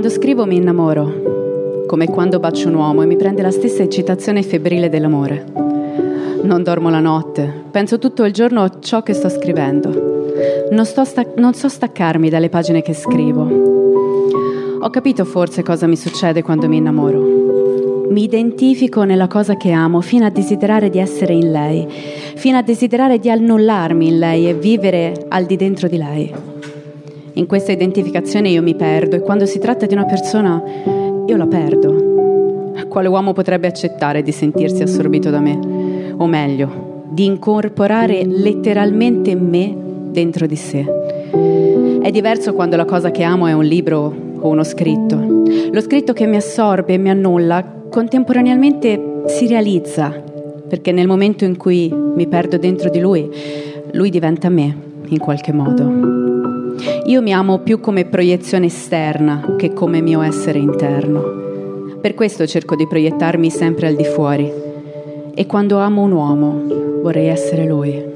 Quando scrivo mi innamoro, come quando bacio un uomo e mi prende la stessa eccitazione febbrile dell'amore. Non dormo la notte, penso tutto il giorno a ciò che sto scrivendo. Non, sta- non so staccarmi dalle pagine che scrivo. Ho capito forse cosa mi succede quando mi innamoro. Mi identifico nella cosa che amo fino a desiderare di essere in lei, fino a desiderare di annullarmi in lei e vivere al di dentro di lei. In questa identificazione io mi perdo e quando si tratta di una persona io la perdo. Quale uomo potrebbe accettare di sentirsi assorbito da me? O meglio, di incorporare letteralmente me dentro di sé. È diverso quando la cosa che amo è un libro o uno scritto. Lo scritto che mi assorbe e mi annulla contemporaneamente si realizza, perché nel momento in cui mi perdo dentro di lui, lui diventa me in qualche modo. Io mi amo più come proiezione esterna che come mio essere interno. Per questo cerco di proiettarmi sempre al di fuori. E quando amo un uomo, vorrei essere lui.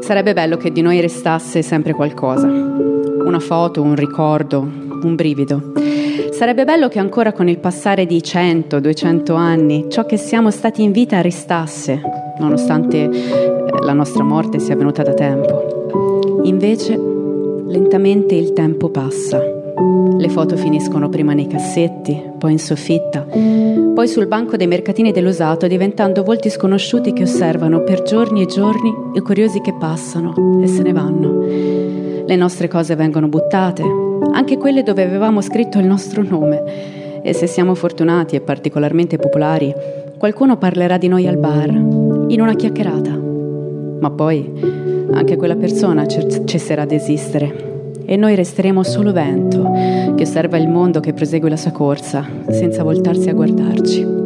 Sarebbe bello che di noi restasse sempre qualcosa. Una foto, un ricordo, un brivido. Sarebbe bello che ancora con il passare di 100, 200 anni, ciò che siamo stati in vita restasse, nonostante la nostra morte sia venuta da tempo. Invece, lentamente il tempo passa. Le foto finiscono prima nei cassetti, poi in soffitta, poi sul banco dei mercatini dell'usato, diventando volti sconosciuti che osservano per giorni e giorni i curiosi che passano e se ne vanno. Le nostre cose vengono buttate, anche quelle dove avevamo scritto il nostro nome. E se siamo fortunati e particolarmente popolari, qualcuno parlerà di noi al bar, in una chiacchierata ma poi anche quella persona cesserà di esistere e noi resteremo solo vento che osserva il mondo che prosegue la sua corsa senza voltarsi a guardarci.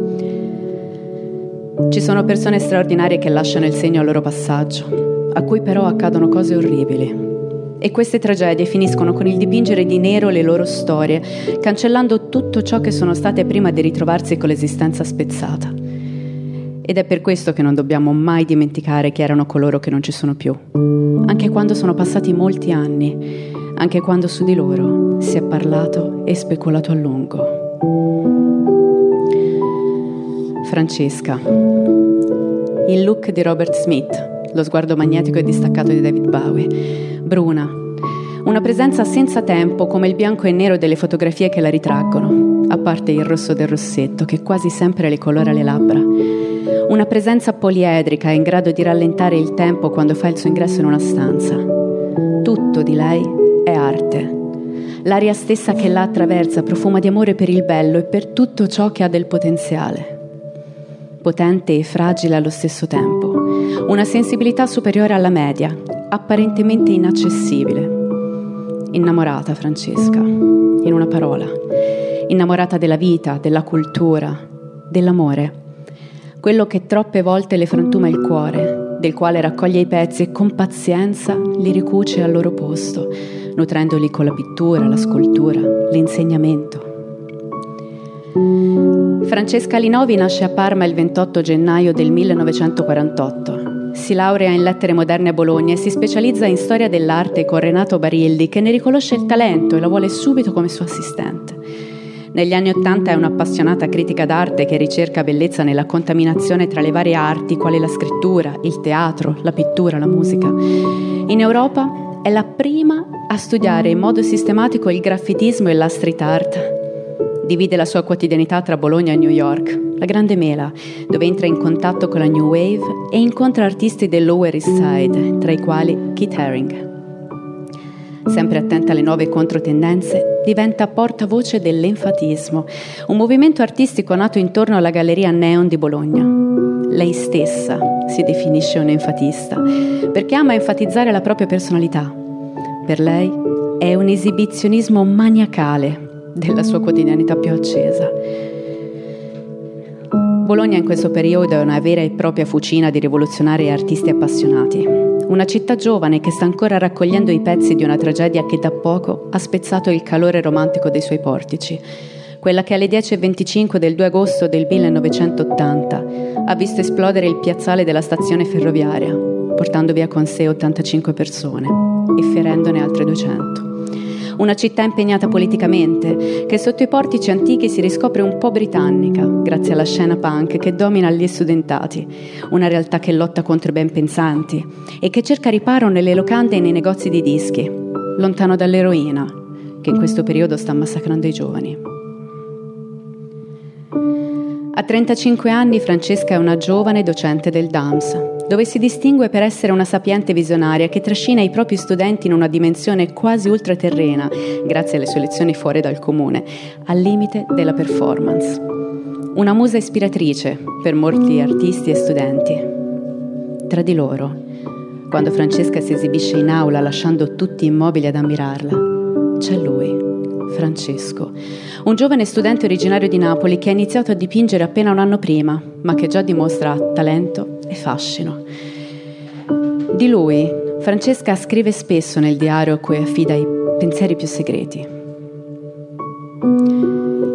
Ci sono persone straordinarie che lasciano il segno al loro passaggio, a cui però accadono cose orribili. E queste tragedie finiscono con il dipingere di nero le loro storie, cancellando tutto ciò che sono state prima di ritrovarsi con l'esistenza spezzata. Ed è per questo che non dobbiamo mai dimenticare chi erano coloro che non ci sono più, anche quando sono passati molti anni, anche quando su di loro si è parlato e speculato a lungo. Francesca. Il look di Robert Smith, lo sguardo magnetico e distaccato di David Bowie. Bruna. Una presenza senza tempo come il bianco e nero delle fotografie che la ritraggono, a parte il rosso del rossetto che quasi sempre le colora le labbra una presenza poliedrica in grado di rallentare il tempo quando fa il suo ingresso in una stanza. Tutto di lei è arte. L'aria stessa che la attraversa profuma di amore per il bello e per tutto ciò che ha del potenziale. Potente e fragile allo stesso tempo. Una sensibilità superiore alla media, apparentemente inaccessibile. Innamorata, Francesca, in una parola. Innamorata della vita, della cultura, dell'amore quello che troppe volte le frantuma il cuore, del quale raccoglie i pezzi e con pazienza li ricuce al loro posto, nutrendoli con la pittura, la scultura, l'insegnamento. Francesca Linovi nasce a Parma il 28 gennaio del 1948. Si laurea in lettere moderne a Bologna e si specializza in storia dell'arte con Renato Barildi, che ne riconosce il talento e la vuole subito come suo assistente. Negli anni Ottanta è un'appassionata critica d'arte che ricerca bellezza nella contaminazione tra le varie arti, quali la scrittura, il teatro, la pittura, la musica. In Europa è la prima a studiare in modo sistematico il graffitismo e la street art. Divide la sua quotidianità tra Bologna e New York, la Grande Mela, dove entra in contatto con la New Wave e incontra artisti del Lower East Side, tra i quali Keith Haring. Sempre attenta alle nuove controtendenze, diventa portavoce dell'enfatismo, un movimento artistico nato intorno alla Galleria Neon di Bologna. Lei stessa si definisce un enfatista, perché ama enfatizzare la propria personalità. Per lei è un esibizionismo maniacale della sua quotidianità più accesa. Bologna in questo periodo è una vera e propria fucina di rivoluzionari e artisti appassionati. Una città giovane che sta ancora raccogliendo i pezzi di una tragedia che da poco ha spezzato il calore romantico dei suoi portici. Quella che alle 10.25 del 2 agosto del 1980 ha visto esplodere il piazzale della stazione ferroviaria, portando via con sé 85 persone e ferendone altre 200 una città impegnata politicamente, che sotto i portici antichi si riscopre un po' britannica, grazie alla scena punk che domina gli studentati, una realtà che lotta contro i ben pensanti e che cerca riparo nelle locande e nei negozi di dischi, lontano dall'eroina, che in questo periodo sta massacrando i giovani. A 35 anni Francesca è una giovane docente del DAMS, dove si distingue per essere una sapiente visionaria che trascina i propri studenti in una dimensione quasi ultraterrena, grazie alle sue lezioni fuori dal comune, al limite della performance. Una musa ispiratrice per molti artisti e studenti. Tra di loro, quando Francesca si esibisce in aula lasciando tutti immobili ad ammirarla, c'è lui, Francesco, un giovane studente originario di Napoli che ha iniziato a dipingere appena un anno prima, ma che già dimostra talento e fascino. Di lui Francesca scrive spesso nel diario a cui affida i pensieri più segreti.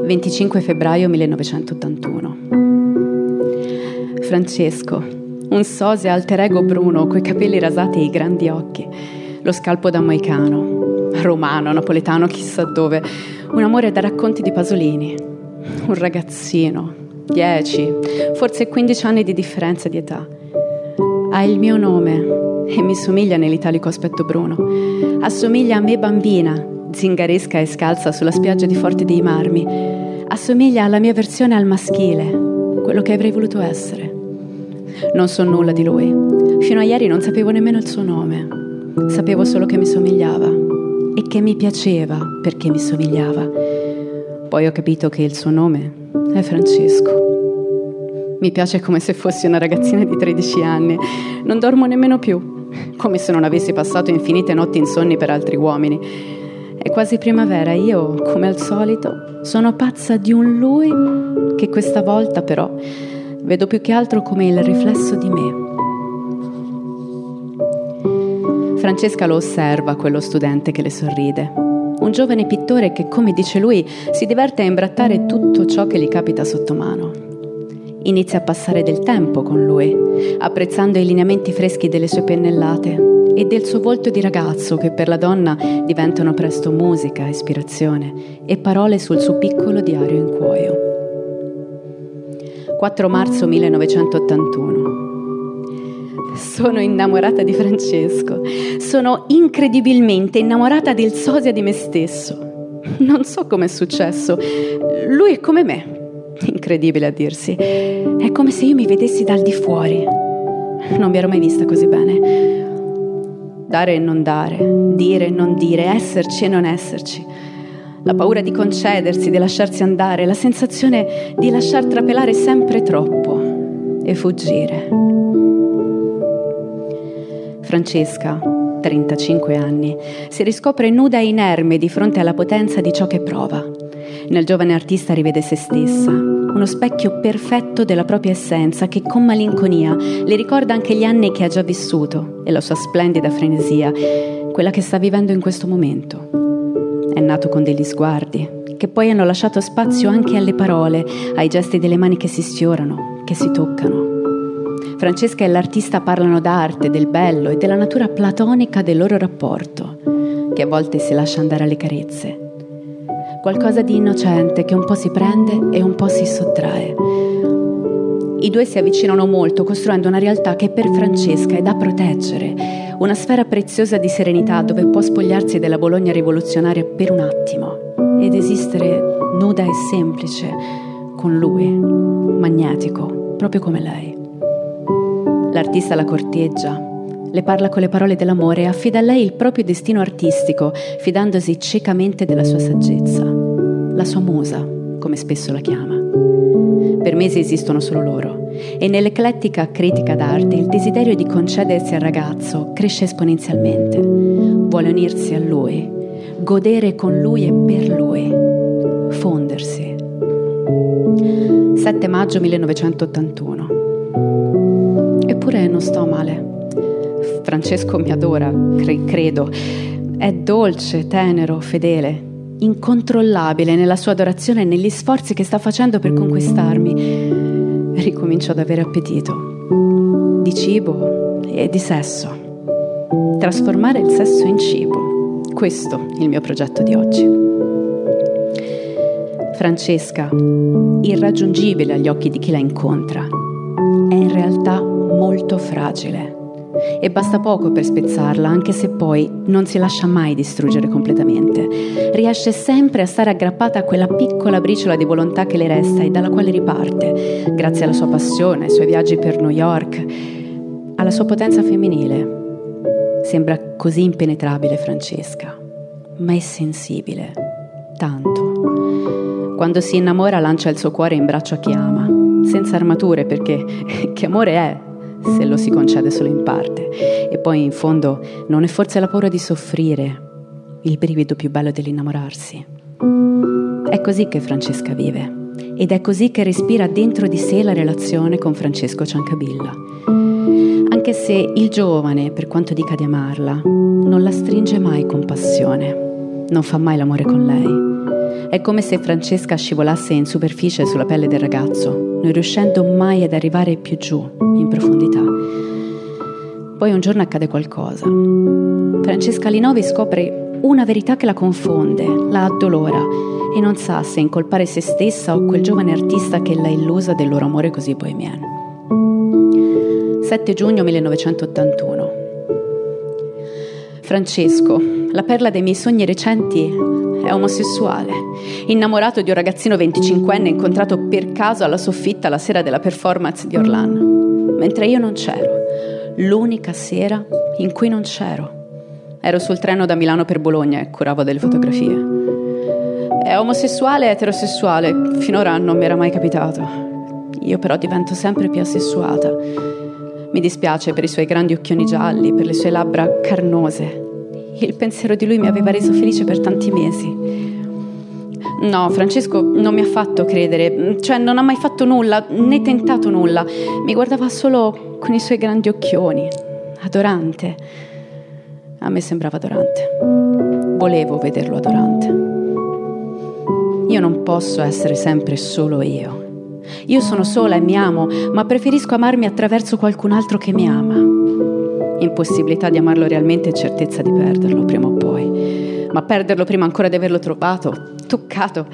25 febbraio 1981. Francesco, un sosia alter ego bruno coi capelli rasati e i grandi occhi, lo scalpo da moicano, romano, napoletano, chissà dove, un amore da racconti di Pasolini, un ragazzino, 10, forse 15 anni di differenza di età. Ha il mio nome e mi somiglia nell'italico aspetto bruno. Assomiglia a me bambina, zingaresca e scalza sulla spiaggia di Forte dei Marmi. Assomiglia alla mia versione al maschile, quello che avrei voluto essere. Non so nulla di lui. Fino a ieri non sapevo nemmeno il suo nome. Sapevo solo che mi somigliava e che mi piaceva perché mi somigliava. Poi ho capito che il suo nome è Francesco. Mi piace come se fossi una ragazzina di 13 anni. Non dormo nemmeno più, come se non avessi passato infinite notti insonni per altri uomini. È quasi primavera, io, come al solito, sono pazza di un lui che questa volta però vedo più che altro come il riflesso di me. Francesca lo osserva, quello studente che le sorride. Un giovane pittore che, come dice lui, si diverte a imbrattare tutto ciò che gli capita sotto mano. Inizia a passare del tempo con lui, apprezzando i lineamenti freschi delle sue pennellate e del suo volto di ragazzo che per la donna diventano presto musica, ispirazione e parole sul suo piccolo diario in cuoio. 4 marzo 1981. Sono innamorata di Francesco, sono incredibilmente innamorata del sosia di me stesso. Non so come è successo, lui è come me, incredibile a dirsi. È come se io mi vedessi dal di fuori. Non mi ero mai vista così bene. Dare e non dare, dire e non dire, esserci e non esserci. La paura di concedersi, di lasciarsi andare, la sensazione di lasciar trapelare sempre troppo e fuggire. Francesca, 35 anni, si riscopre nuda e inerme di fronte alla potenza di ciò che prova. Nel giovane artista rivede se stessa, uno specchio perfetto della propria essenza che con malinconia le ricorda anche gli anni che ha già vissuto e la sua splendida frenesia, quella che sta vivendo in questo momento. È nato con degli sguardi, che poi hanno lasciato spazio anche alle parole, ai gesti delle mani che si sfiorano, che si toccano. Francesca e l'artista parlano d'arte, del bello e della natura platonica del loro rapporto, che a volte si lascia andare alle carezze. Qualcosa di innocente che un po' si prende e un po' si sottrae. I due si avvicinano molto, costruendo una realtà che per Francesca è da proteggere, una sfera preziosa di serenità dove può spogliarsi della Bologna rivoluzionaria per un attimo ed esistere nuda e semplice con lui, magnetico, proprio come lei. L'artista la corteggia, le parla con le parole dell'amore e affida a lei il proprio destino artistico, fidandosi ciecamente della sua saggezza. La sua musa, come spesso la chiama. Per mesi esistono solo loro e nell'eclettica critica d'arte il desiderio di concedersi al ragazzo cresce esponenzialmente. Vuole unirsi a lui, godere con lui e per lui, fondersi. 7 maggio 1981 Eppure non sto male. Francesco mi adora, cre- credo. È dolce, tenero, fedele, incontrollabile nella sua adorazione e negli sforzi che sta facendo per conquistarmi. Ricomincio ad avere appetito. Di cibo e di sesso. Trasformare il sesso in cibo. Questo è il mio progetto di oggi. Francesca, irraggiungibile agli occhi di chi la incontra, è in realtà molto fragile e basta poco per spezzarla, anche se poi non si lascia mai distruggere completamente. Riesce sempre a stare aggrappata a quella piccola briciola di volontà che le resta e dalla quale riparte, grazie alla sua passione, ai suoi viaggi per New York, alla sua potenza femminile. Sembra così impenetrabile Francesca, ma è sensibile, tanto. Quando si innamora lancia il suo cuore in braccio a chi ama, senza armature perché che amore è se lo si concede solo in parte. E poi in fondo non è forse la paura di soffrire il brivido più bello dell'innamorarsi. È così che Francesca vive ed è così che respira dentro di sé la relazione con Francesco Ciancabilla. Anche se il giovane, per quanto dica di amarla, non la stringe mai con passione, non fa mai l'amore con lei è come se Francesca scivolasse in superficie sulla pelle del ragazzo, non riuscendo mai ad arrivare più giù, in profondità. Poi un giorno accade qualcosa. Francesca Linovi scopre una verità che la confonde, la addolora e non sa se incolpare se stessa o quel giovane artista che l'ha illusa del loro amore così bohemian. 7 giugno 1981. Francesco, la perla dei miei sogni recenti, è omosessuale, innamorato di un ragazzino 25enne incontrato per caso alla soffitta la sera della performance di Orlan, mentre io non c'ero, l'unica sera in cui non c'ero. Ero sul treno da Milano per Bologna e curavo delle fotografie. È omosessuale e eterosessuale, finora non mi era mai capitato. Io però divento sempre più assessuata. Mi dispiace per i suoi grandi occhioni gialli, per le sue labbra carnose, il pensiero di lui mi aveva reso felice per tanti mesi. No, Francesco non mi ha fatto credere, cioè non ha mai fatto nulla, né tentato nulla. Mi guardava solo con i suoi grandi occhioni, adorante. A me sembrava adorante. Volevo vederlo adorante. Io non posso essere sempre solo io. Io sono sola e mi amo, ma preferisco amarmi attraverso qualcun altro che mi ama impossibilità di amarlo realmente e certezza di perderlo prima o poi. Ma perderlo prima ancora di averlo trovato, toccato.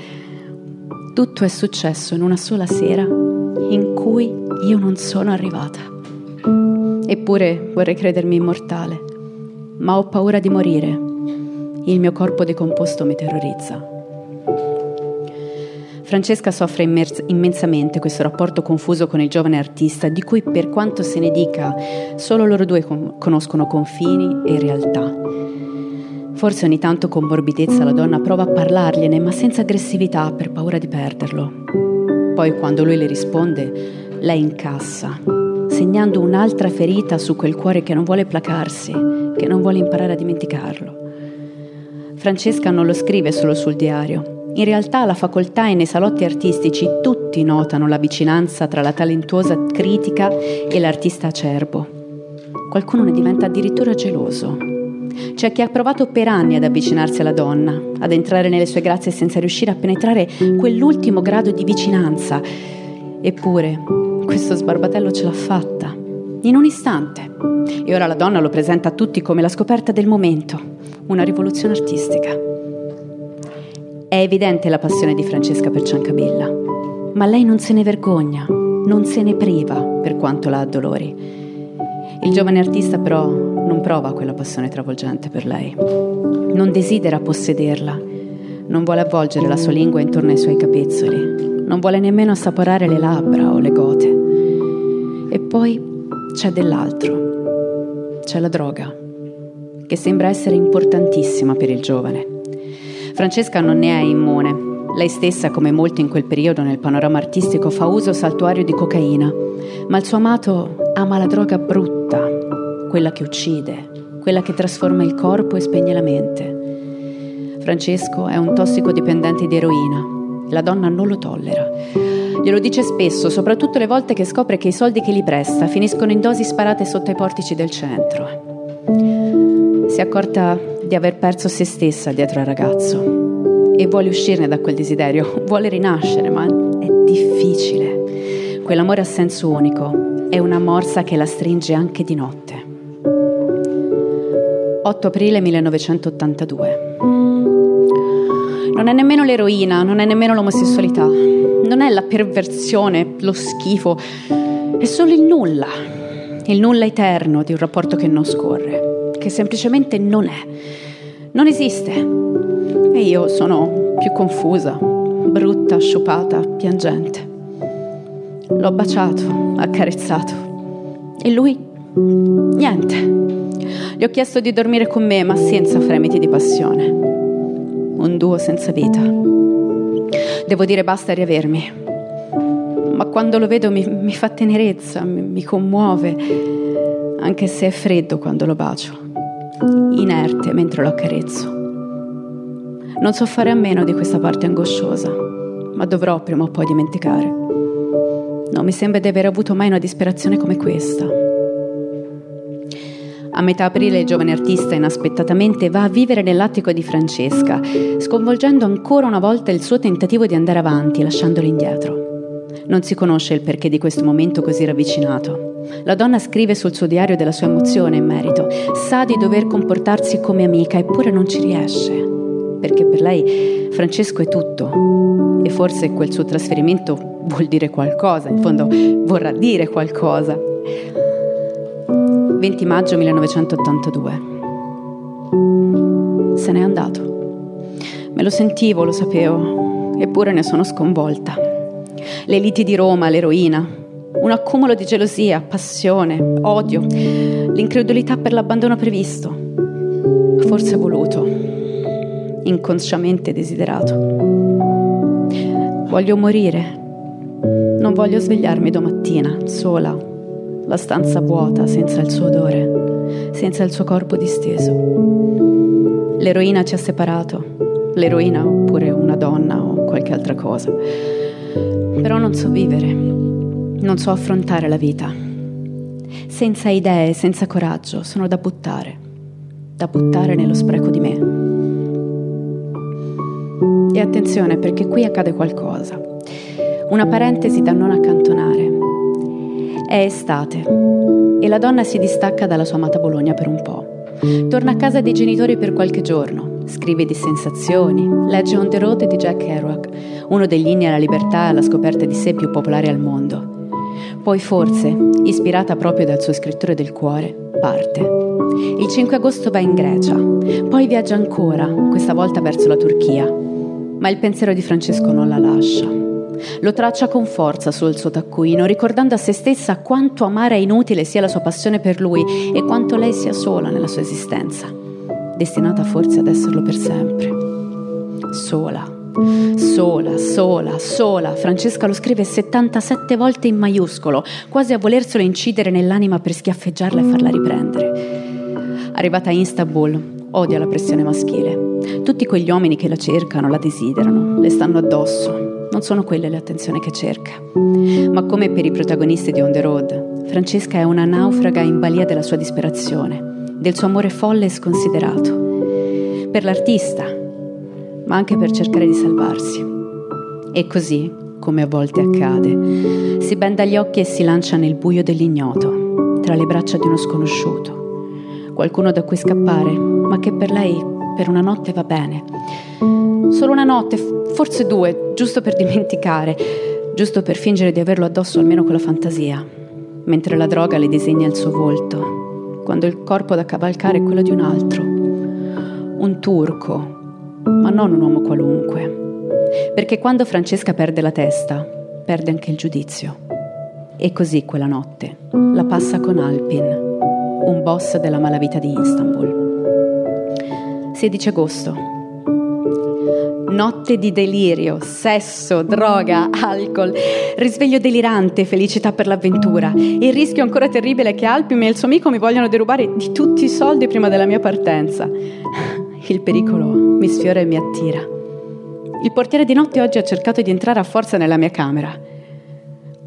Tutto è successo in una sola sera in cui io non sono arrivata. Eppure vorrei credermi immortale, ma ho paura di morire. Il mio corpo decomposto mi terrorizza. Francesca soffre immers- immensamente questo rapporto confuso con il giovane artista, di cui per quanto se ne dica, solo loro due con- conoscono confini e realtà. Forse ogni tanto con morbidezza la donna prova a parlargliene, ma senza aggressività per paura di perderlo. Poi quando lui le risponde, lei incassa, segnando un'altra ferita su quel cuore che non vuole placarsi, che non vuole imparare a dimenticarlo. Francesca non lo scrive solo sul diario, in realtà alla facoltà e nei salotti artistici tutti notano la vicinanza tra la talentuosa critica e l'artista acerbo. Qualcuno ne diventa addirittura geloso. C'è chi ha provato per anni ad avvicinarsi alla donna, ad entrare nelle sue grazie senza riuscire a penetrare quell'ultimo grado di vicinanza. Eppure, questo sbarbatello ce l'ha fatta, in un istante. E ora la donna lo presenta a tutti come la scoperta del momento, una rivoluzione artistica. È evidente la passione di Francesca per Ciancabilla, ma lei non se ne vergogna, non se ne priva per quanto la addolori. Il giovane artista però non prova quella passione travolgente per lei, non desidera possederla, non vuole avvolgere la sua lingua intorno ai suoi capezzoli, non vuole nemmeno assaporare le labbra o le gote. E poi c'è dell'altro, c'è la droga, che sembra essere importantissima per il giovane. Francesca non ne è immune. Lei stessa, come molti in quel periodo nel panorama artistico, fa uso saltuario di cocaina, ma il suo amato ama la droga brutta, quella che uccide, quella che trasforma il corpo e spegne la mente. Francesco è un tossicodipendente di eroina. La donna non lo tollera. Glielo dice spesso, soprattutto le volte che scopre che i soldi che gli presta finiscono in dosi sparate sotto i portici del centro. Si è accorta di aver perso se stessa dietro al ragazzo e vuole uscirne da quel desiderio, vuole rinascere, ma è difficile. Quell'amore a senso unico è una morsa che la stringe anche di notte. 8 aprile 1982. Non è nemmeno l'eroina, non è nemmeno l'omosessualità, non è la perversione, lo schifo, è solo il nulla, il nulla eterno di un rapporto che non scorre che semplicemente non è. Non esiste. E io sono più confusa, brutta, sciupata, piangente. L'ho baciato, accarezzato. E lui? Niente. Gli ho chiesto di dormire con me, ma senza fremiti di passione. Un duo senza vita. Devo dire basta a riavermi. Ma quando lo vedo mi, mi fa tenerezza, mi, mi commuove, anche se è freddo quando lo bacio inerte mentre lo accarezzo. Non so fare a meno di questa parte angosciosa, ma dovrò prima o poi dimenticare. Non mi sembra di aver avuto mai una disperazione come questa. A metà aprile il giovane artista inaspettatamente va a vivere nell'attico di Francesca, sconvolgendo ancora una volta il suo tentativo di andare avanti, lasciandolo indietro. Non si conosce il perché di questo momento così ravvicinato. La donna scrive sul suo diario della sua emozione in merito. Sa di dover comportarsi come amica, eppure non ci riesce. Perché per lei Francesco è tutto. E forse quel suo trasferimento vuol dire qualcosa, in fondo vorrà dire qualcosa. 20 maggio 1982. Se n'è andato. Me lo sentivo, lo sapevo, eppure ne sono sconvolta. Le liti di Roma, l'eroina, un accumulo di gelosia, passione, odio, l'incredulità per l'abbandono previsto, forse voluto, inconsciamente desiderato. Voglio morire, non voglio svegliarmi domattina, sola, la stanza vuota, senza il suo odore, senza il suo corpo disteso. L'eroina ci ha separato, l'eroina oppure una donna o qualche altra cosa. Però non so vivere, non so affrontare la vita. Senza idee, senza coraggio, sono da buttare, da buttare nello spreco di me. E attenzione perché qui accade qualcosa. Una parentesi da non accantonare. È estate e la donna si distacca dalla sua amata Bologna per un po'. Torna a casa dei genitori per qualche giorno, scrive di sensazioni, legge On the Road di Jack Kerouac, uno degli inni alla libertà e alla scoperta di sé più popolari al mondo. Poi forse, ispirata proprio dal suo scrittore del cuore, parte. Il 5 agosto va in Grecia, poi viaggia ancora, questa volta verso la Turchia. Ma il pensiero di Francesco non la lascia. Lo traccia con forza sul suo taccuino, ricordando a se stessa quanto amara e inutile sia la sua passione per lui e quanto lei sia sola nella sua esistenza, destinata forse ad esserlo per sempre. Sola, Sola, sola, sola. Francesca lo scrive 77 volte in maiuscolo, quasi a volerselo incidere nell'anima per schiaffeggiarla e farla riprendere. Arrivata a Istanbul, odia la pressione maschile. Tutti quegli uomini che la cercano, la desiderano, le stanno addosso. Non sono quelle le attenzioni che cerca. Ma come per i protagonisti di On the Road, Francesca è una naufraga in balia della sua disperazione, del suo amore folle e sconsiderato. Per l'artista, ma anche per cercare di salvarsi. E così, come a volte accade, Si benda gli occhi e si lancia nel buio dell'ignoto, tra le braccia di uno sconosciuto. Qualcuno da cui scappare, ma che per lei per una notte va bene. Solo una notte, forse due, giusto per dimenticare, giusto per fingere di averlo addosso almeno con la fantasia, mentre la droga le disegna il suo volto, quando il corpo da cavalcare è quello di un altro. Un turco, ma non un uomo qualunque. Perché quando Francesca perde la testa, perde anche il giudizio. E così quella notte la passa con Alpin, un boss della malavita di Istanbul. 16 agosto. Notte di delirio, sesso, droga, alcol, risveglio delirante, felicità per l'avventura. Il rischio ancora terribile è che Alpim e il suo amico mi vogliano derubare di tutti i soldi prima della mia partenza. Il pericolo mi sfiora e mi attira. Il portiere di notte oggi ha cercato di entrare a forza nella mia camera.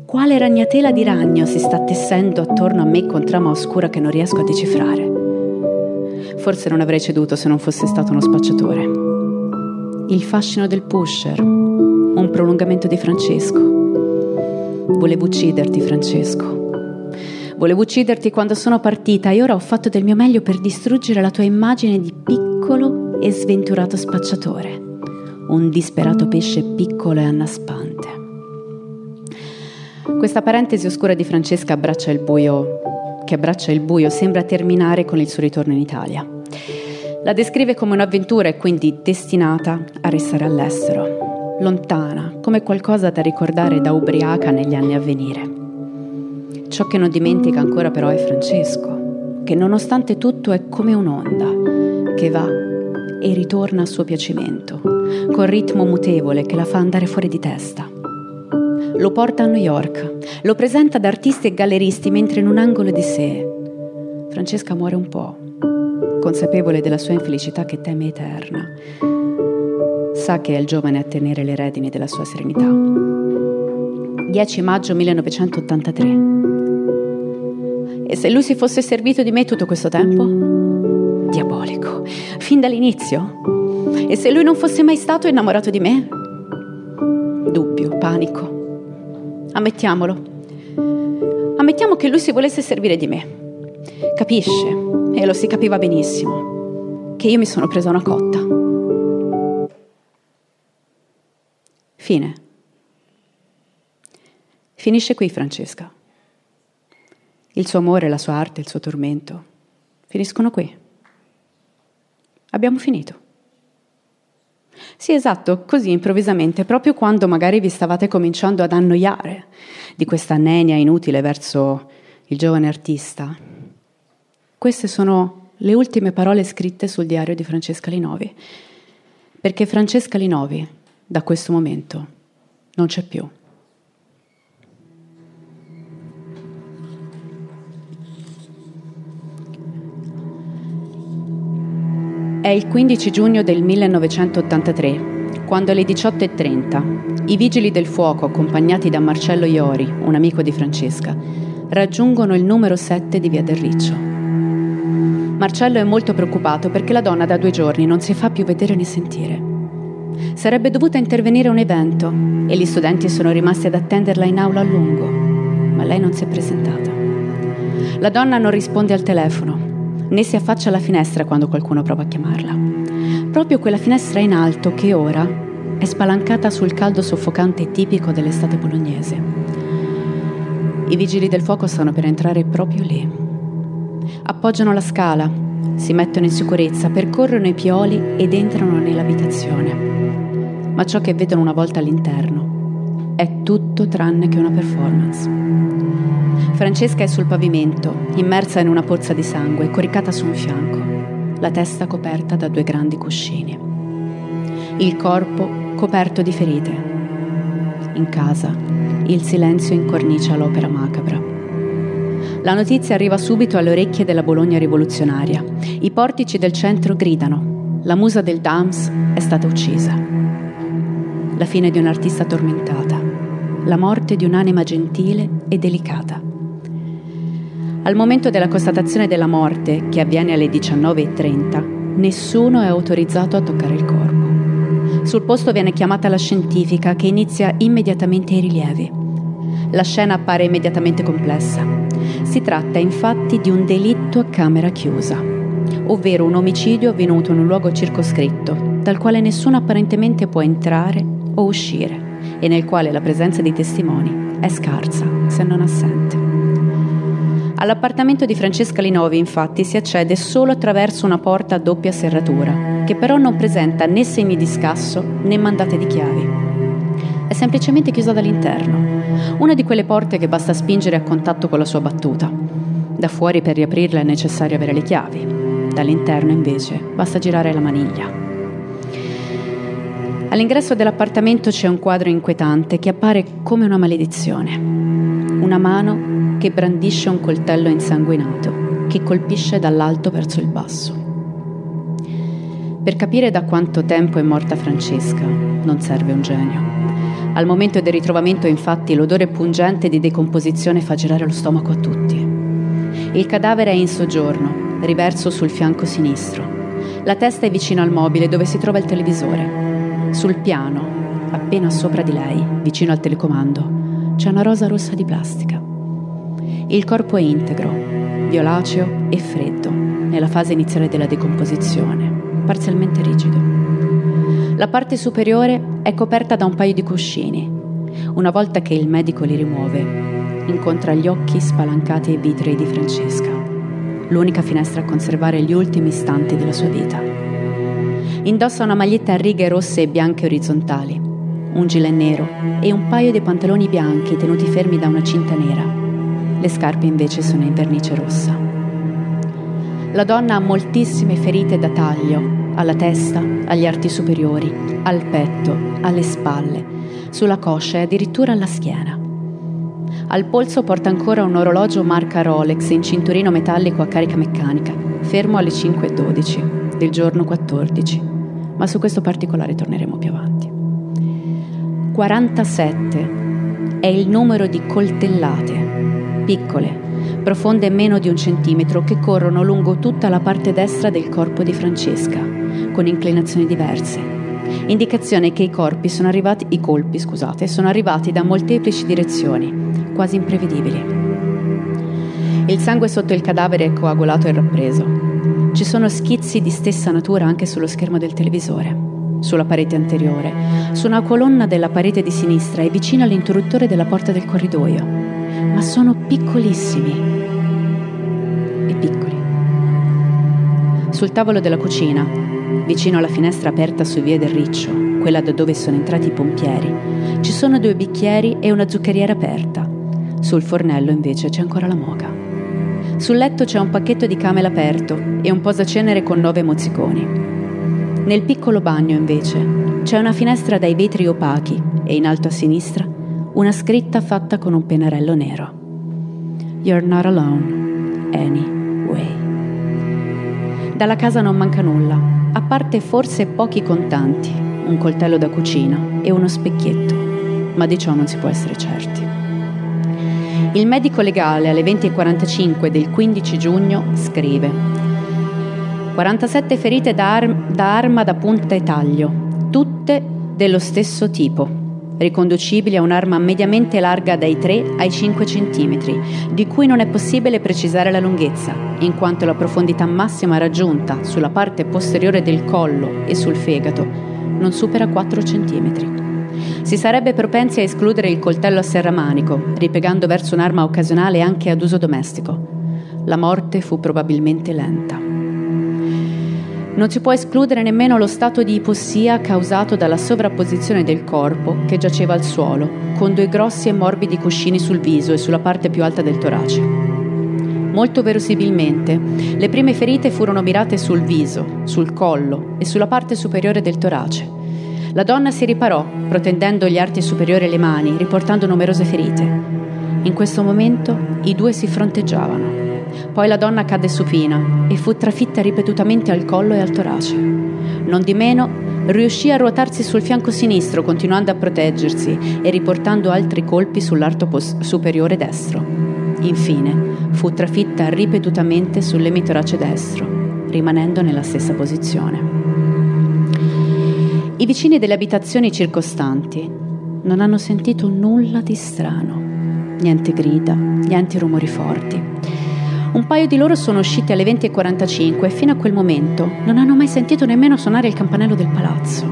Quale ragnatela di ragno si sta tessendo attorno a me con trama oscura che non riesco a decifrare? Forse non avrei ceduto se non fosse stato uno spacciatore. Il fascino del pusher, un prolungamento di Francesco. Volevo ucciderti, Francesco. Volevo ucciderti quando sono partita e ora ho fatto del mio meglio per distruggere la tua immagine di piccolo e sventurato spacciatore. Un disperato pesce piccolo e annaspante. Questa parentesi oscura di Francesca abbraccia il buio che abbraccia il buio sembra terminare con il suo ritorno in Italia. La descrive come un'avventura e quindi destinata a restare all'estero, lontana, come qualcosa da ricordare da ubriaca negli anni a venire. Ciò che non dimentica ancora però è Francesco, che nonostante tutto è come un'onda, che va e ritorna a suo piacimento, col ritmo mutevole che la fa andare fuori di testa. Lo porta a New York, lo presenta ad artisti e galleristi mentre in un angolo di sé. Francesca muore un po', consapevole della sua infelicità che teme eterna. Sa che è il giovane a tenere le redini della sua serenità. 10 maggio 1983. E se lui si fosse servito di me tutto questo tempo? Diabolico, fin dall'inizio. E se lui non fosse mai stato innamorato di me? Dubbio, panico, Ammettiamolo. Ammettiamo che lui si volesse servire di me. Capisce, e lo si capiva benissimo, che io mi sono presa una cotta. Fine. Finisce qui Francesca. Il suo amore, la sua arte, il suo tormento finiscono qui. Abbiamo finito. Sì, esatto, così improvvisamente, proprio quando magari vi stavate cominciando ad annoiare di questa nenia inutile verso il giovane artista. Queste sono le ultime parole scritte sul diario di Francesca Linovi, perché Francesca Linovi, da questo momento, non c'è più. È il 15 giugno del 1983, quando alle 18.30 i vigili del fuoco, accompagnati da Marcello Iori, un amico di Francesca, raggiungono il numero 7 di Via del Riccio. Marcello è molto preoccupato perché la donna da due giorni non si fa più vedere né sentire. Sarebbe dovuta intervenire un evento e gli studenti sono rimasti ad attenderla in aula a lungo, ma lei non si è presentata. La donna non risponde al telefono né si affaccia alla finestra quando qualcuno prova a chiamarla. Proprio quella finestra in alto che ora è spalancata sul caldo soffocante tipico dell'estate bolognese. I vigili del fuoco stanno per entrare proprio lì. Appoggiano la scala, si mettono in sicurezza, percorrono i pioli ed entrano nell'abitazione. Ma ciò che vedono una volta all'interno è tutto tranne che una performance. Francesca è sul pavimento, immersa in una pozza di sangue, coricata su un fianco, la testa coperta da due grandi cuscini. Il corpo coperto di ferite. In casa, il silenzio incornicia l'opera macabra. La notizia arriva subito alle orecchie della Bologna rivoluzionaria. I portici del centro gridano. La musa del Dams è stata uccisa. La fine di un'artista tormentata. La morte di un'anima gentile e delicata. Al momento della constatazione della morte, che avviene alle 19.30, nessuno è autorizzato a toccare il corpo. Sul posto viene chiamata la scientifica che inizia immediatamente i rilievi. La scena appare immediatamente complessa. Si tratta infatti di un delitto a camera chiusa, ovvero un omicidio avvenuto in un luogo circoscritto, dal quale nessuno apparentemente può entrare o uscire e nel quale la presenza di testimoni è scarsa, se non assente. All'appartamento di Francesca Linovi, infatti, si accede solo attraverso una porta a doppia serratura, che però non presenta né segni di scasso né mandate di chiavi. È semplicemente chiusa dall'interno, una di quelle porte che basta spingere a contatto con la sua battuta. Da fuori per riaprirla è necessario avere le chiavi, dall'interno invece basta girare la maniglia. All'ingresso dell'appartamento c'è un quadro inquietante che appare come una maledizione. Una mano che brandisce un coltello insanguinato che colpisce dall'alto verso il basso. Per capire da quanto tempo è morta Francesca non serve un genio. Al momento del ritrovamento infatti l'odore pungente di decomposizione fa girare lo stomaco a tutti. Il cadavere è in soggiorno, riverso sul fianco sinistro. La testa è vicino al mobile dove si trova il televisore. Sul piano, appena sopra di lei, vicino al telecomando, c'è una rosa rossa di plastica. Il corpo è integro, violaceo e freddo, nella fase iniziale della decomposizione, parzialmente rigido. La parte superiore è coperta da un paio di cuscini. Una volta che il medico li rimuove, incontra gli occhi spalancati e vitrei di Francesca, l'unica finestra a conservare gli ultimi istanti della sua vita. Indossa una maglietta a righe rosse e bianche orizzontali, un gilet nero e un paio di pantaloni bianchi tenuti fermi da una cinta nera. Le scarpe invece sono in vernice rossa. La donna ha moltissime ferite da taglio, alla testa, agli arti superiori, al petto, alle spalle, sulla coscia e addirittura alla schiena. Al polso porta ancora un orologio marca Rolex in cinturino metallico a carica meccanica, fermo alle 5.12 del giorno 14, ma su questo particolare torneremo più avanti. 47 è il numero di coltellate, piccole, profonde meno di un centimetro, che corrono lungo tutta la parte destra del corpo di Francesca, con inclinazioni diverse. Indicazione che i, corpi sono arrivati, i colpi scusate, sono arrivati da molteplici direzioni, quasi imprevedibili. Il sangue sotto il cadavere è coagulato e rappreso. Ci sono schizzi di stessa natura anche sullo schermo del televisore, sulla parete anteriore, su una colonna della parete di sinistra e vicino all'interruttore della porta del corridoio, ma sono piccolissimi e piccoli. Sul tavolo della cucina, vicino alla finestra aperta su via del Riccio, quella da dove sono entrati i pompieri, ci sono due bicchieri e una zuccheriera aperta. Sul fornello invece c'è ancora la moca. Sul letto c'è un pacchetto di camel aperto e un posacenere con nove mozziconi. Nel piccolo bagno, invece, c'è una finestra dai vetri opachi e in alto a sinistra una scritta fatta con un pennarello nero. You're not alone, anyway. Dalla casa non manca nulla, parte forse pochi contanti, un coltello da cucina e uno specchietto, ma di ciò non si può essere certi. Il medico legale alle 20.45 del 15 giugno scrive 47 ferite da, arm- da arma da punta e taglio, tutte dello stesso tipo, riconducibili a un'arma mediamente larga dai 3 ai 5 cm, di cui non è possibile precisare la lunghezza, in quanto la profondità massima raggiunta sulla parte posteriore del collo e sul fegato non supera 4 cm. Si sarebbe propensi a escludere il coltello a serramanico, ripiegando verso un'arma occasionale anche ad uso domestico. La morte fu probabilmente lenta. Non si può escludere nemmeno lo stato di ipossia causato dalla sovrapposizione del corpo che giaceva al suolo, con due grossi e morbidi cuscini sul viso e sulla parte più alta del torace. Molto verosimilmente, le prime ferite furono mirate sul viso, sul collo e sulla parte superiore del torace. La donna si riparò, protendendo gli arti superiori alle mani, riportando numerose ferite. In questo momento i due si fronteggiavano. Poi la donna cadde supina e fu trafitta ripetutamente al collo e al torace. Non di meno, riuscì a ruotarsi sul fianco sinistro, continuando a proteggersi e riportando altri colpi sull'arto pos- superiore destro. Infine, fu trafitta ripetutamente sull'emitorace destro, rimanendo nella stessa posizione. I vicini delle abitazioni circostanti non hanno sentito nulla di strano. niente grida, niente rumori forti. Un paio di loro sono usciti alle 20.45 e fino a quel momento non hanno mai sentito nemmeno suonare il campanello del palazzo.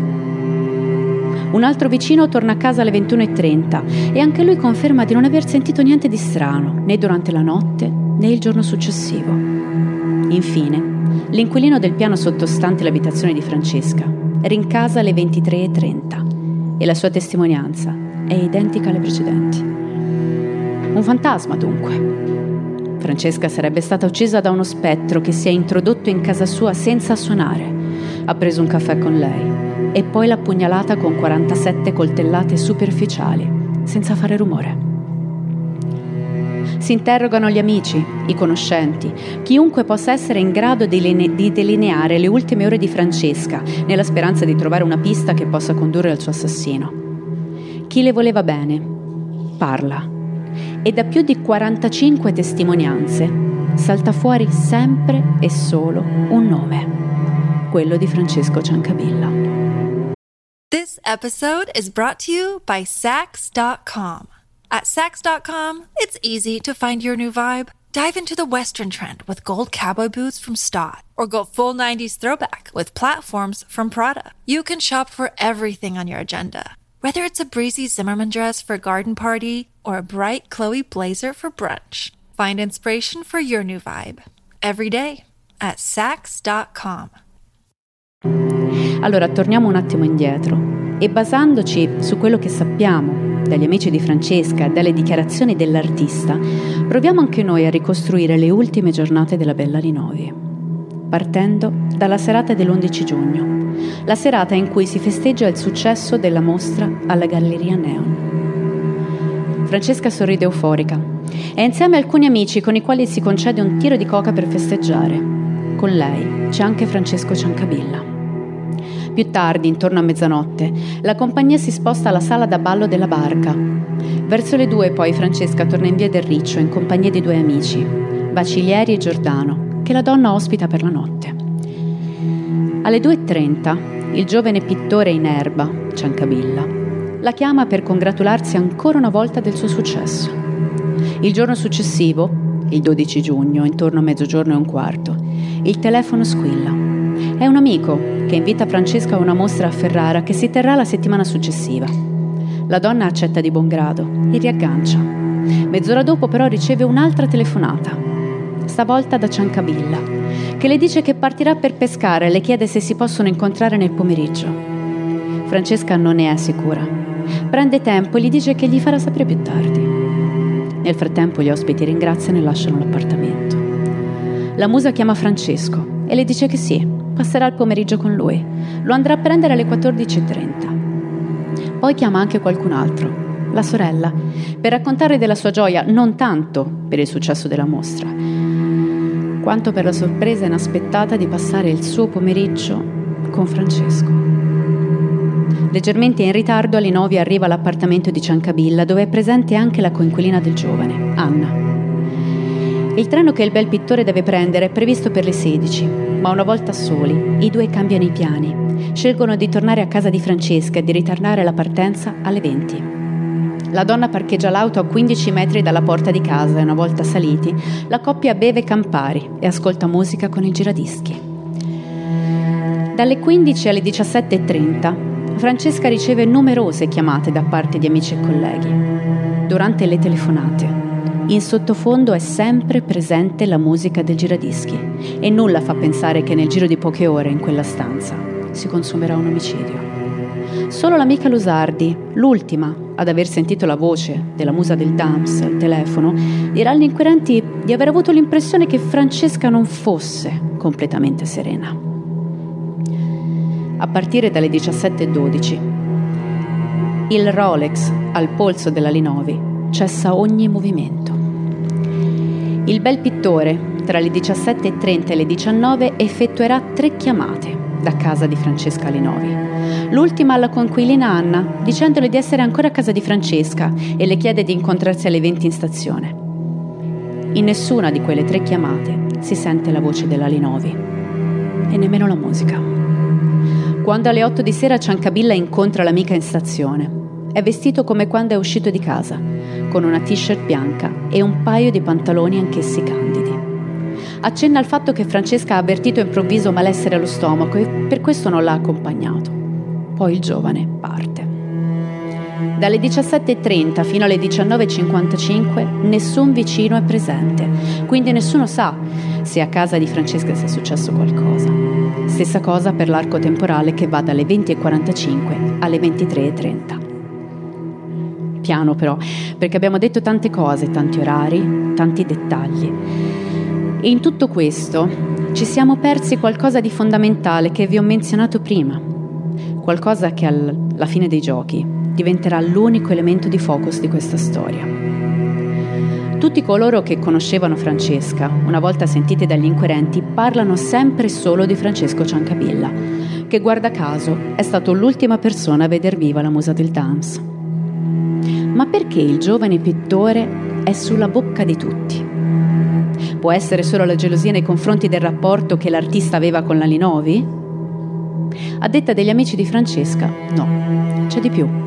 Un altro vicino torna a casa alle 21.30 e anche lui conferma di non aver sentito niente di strano, né durante la notte né il giorno successivo. Infine, l'inquilino del piano sottostante l'abitazione di Francesca rincasa alle 23.30 e la sua testimonianza è identica alle precedenti. Un fantasma dunque. Francesca sarebbe stata uccisa da uno spettro che si è introdotto in casa sua senza suonare. Ha preso un caffè con lei e poi l'ha pugnalata con 47 coltellate superficiali, senza fare rumore. Si interrogano gli amici, i conoscenti, chiunque possa essere in grado di, line- di delineare le ultime ore di Francesca, nella speranza di trovare una pista che possa condurre al suo assassino. Chi le voleva bene parla e da più di 45 testimonianze salta fuori sempre e solo un nome, quello di Francesco Ciancabilla. This episode is brought to you by Sax.com. At Sax.com, it's easy to find your new vibe. Dive into the Western trend with gold cowboy boots from Stott, or go full 90s throwback with platforms from Prada. You can shop for everything on your agenda, whether it's a breezy Zimmerman dress for a garden party or a bright Chloe blazer for brunch. Find inspiration for your new vibe every day at Sax.com. Allora torniamo un attimo indietro e basandoci su quello che sappiamo dagli amici di Francesca e dalle dichiarazioni dell'artista, proviamo anche noi a ricostruire le ultime giornate della Bella Linovi, partendo dalla serata dell'11 giugno, la serata in cui si festeggia il successo della mostra alla Galleria Neon. Francesca sorride euforica. È insieme a alcuni amici con i quali si concede un tiro di coca per festeggiare. Con lei c'è anche Francesco Ciancabilla. Più tardi, intorno a mezzanotte, la compagnia si sposta alla sala da ballo della barca. Verso le due poi Francesca torna in via del Riccio in compagnia di due amici, Bacilieri e Giordano, che la donna ospita per la notte. Alle 2.30 il giovane pittore in erba, Ciancabilla, la chiama per congratularsi ancora una volta del suo successo. Il giorno successivo, il 12 giugno, intorno a mezzogiorno e un quarto, il telefono squilla. È un amico che invita Francesca a una mostra a Ferrara che si terrà la settimana successiva. La donna accetta di buon grado e riaggancia. Mezz'ora dopo però riceve un'altra telefonata, stavolta da Ciancabilla, che le dice che partirà per pescare e le chiede se si possono incontrare nel pomeriggio. Francesca non ne è sicura. Prende tempo e gli dice che gli farà sapere più tardi. Nel frattempo gli ospiti ringraziano e lasciano l'appartamento. La musa chiama Francesco e le dice che sì, passerà il pomeriggio con lui. Lo andrà a prendere alle 14.30. Poi chiama anche qualcun altro, la sorella, per raccontare della sua gioia non tanto per il successo della mostra, quanto per la sorpresa inaspettata di passare il suo pomeriggio con Francesco. Leggermente in ritardo alle 9 arriva all'appartamento di Ciancabilla dove è presente anche la coinquilina del giovane, Anna. Il treno che il bel pittore deve prendere è previsto per le 16, ma una volta soli i due cambiano i piani. Scelgono di tornare a casa di Francesca e di ritardare la partenza alle 20. La donna parcheggia l'auto a 15 metri dalla porta di casa e una volta saliti, la coppia beve Campari e ascolta musica con i giradischi. Dalle 15 alle 17.30 Francesca riceve numerose chiamate da parte di amici e colleghi. Durante le telefonate in sottofondo è sempre presente la musica del giradischi e nulla fa pensare che nel giro di poche ore in quella stanza si consumerà un omicidio. Solo l'amica Lusardi, l'ultima ad aver sentito la voce della musa del Dams al telefono, dirà agli inquirenti di aver avuto l'impressione che Francesca non fosse completamente serena. A partire dalle 17.12, il Rolex al polso della Linovi cessa ogni movimento. Il bel pittore, tra le 17.30 e le 19, effettuerà tre chiamate da casa di Francesca Linovi. L'ultima alla conquilina Anna, dicendole di essere ancora a casa di Francesca e le chiede di incontrarsi alle 20 in stazione. In nessuna di quelle tre chiamate si sente la voce della Linovi e nemmeno la musica. Quando alle 8 di sera Ciancabilla incontra l'amica in stazione, è vestito come quando è uscito di casa, con una t-shirt bianca e un paio di pantaloni anch'essi candidi. Accenna al fatto che Francesca ha avvertito improvviso malessere allo stomaco e per questo non l'ha accompagnato. Poi il giovane parte. Dalle 17.30 fino alle 19.55 nessun vicino è presente, quindi nessuno sa se a casa di Francesca sia successo qualcosa. Stessa cosa per l'arco temporale che va dalle 20.45 alle 23.30 piano però, perché abbiamo detto tante cose, tanti orari, tanti dettagli. E in tutto questo ci siamo persi qualcosa di fondamentale che vi ho menzionato prima, qualcosa che alla fine dei giochi diventerà l'unico elemento di focus di questa storia. Tutti coloro che conoscevano Francesca, una volta sentiti dagli inquirenti, parlano sempre solo di Francesco Ciancabilla, che guarda caso è stato l'ultima persona a veder viva la musa del dance. Ma perché il giovane pittore è sulla bocca di tutti? Può essere solo la gelosia nei confronti del rapporto che l'artista aveva con la Linovi? A detta degli amici di Francesca, no, c'è di più.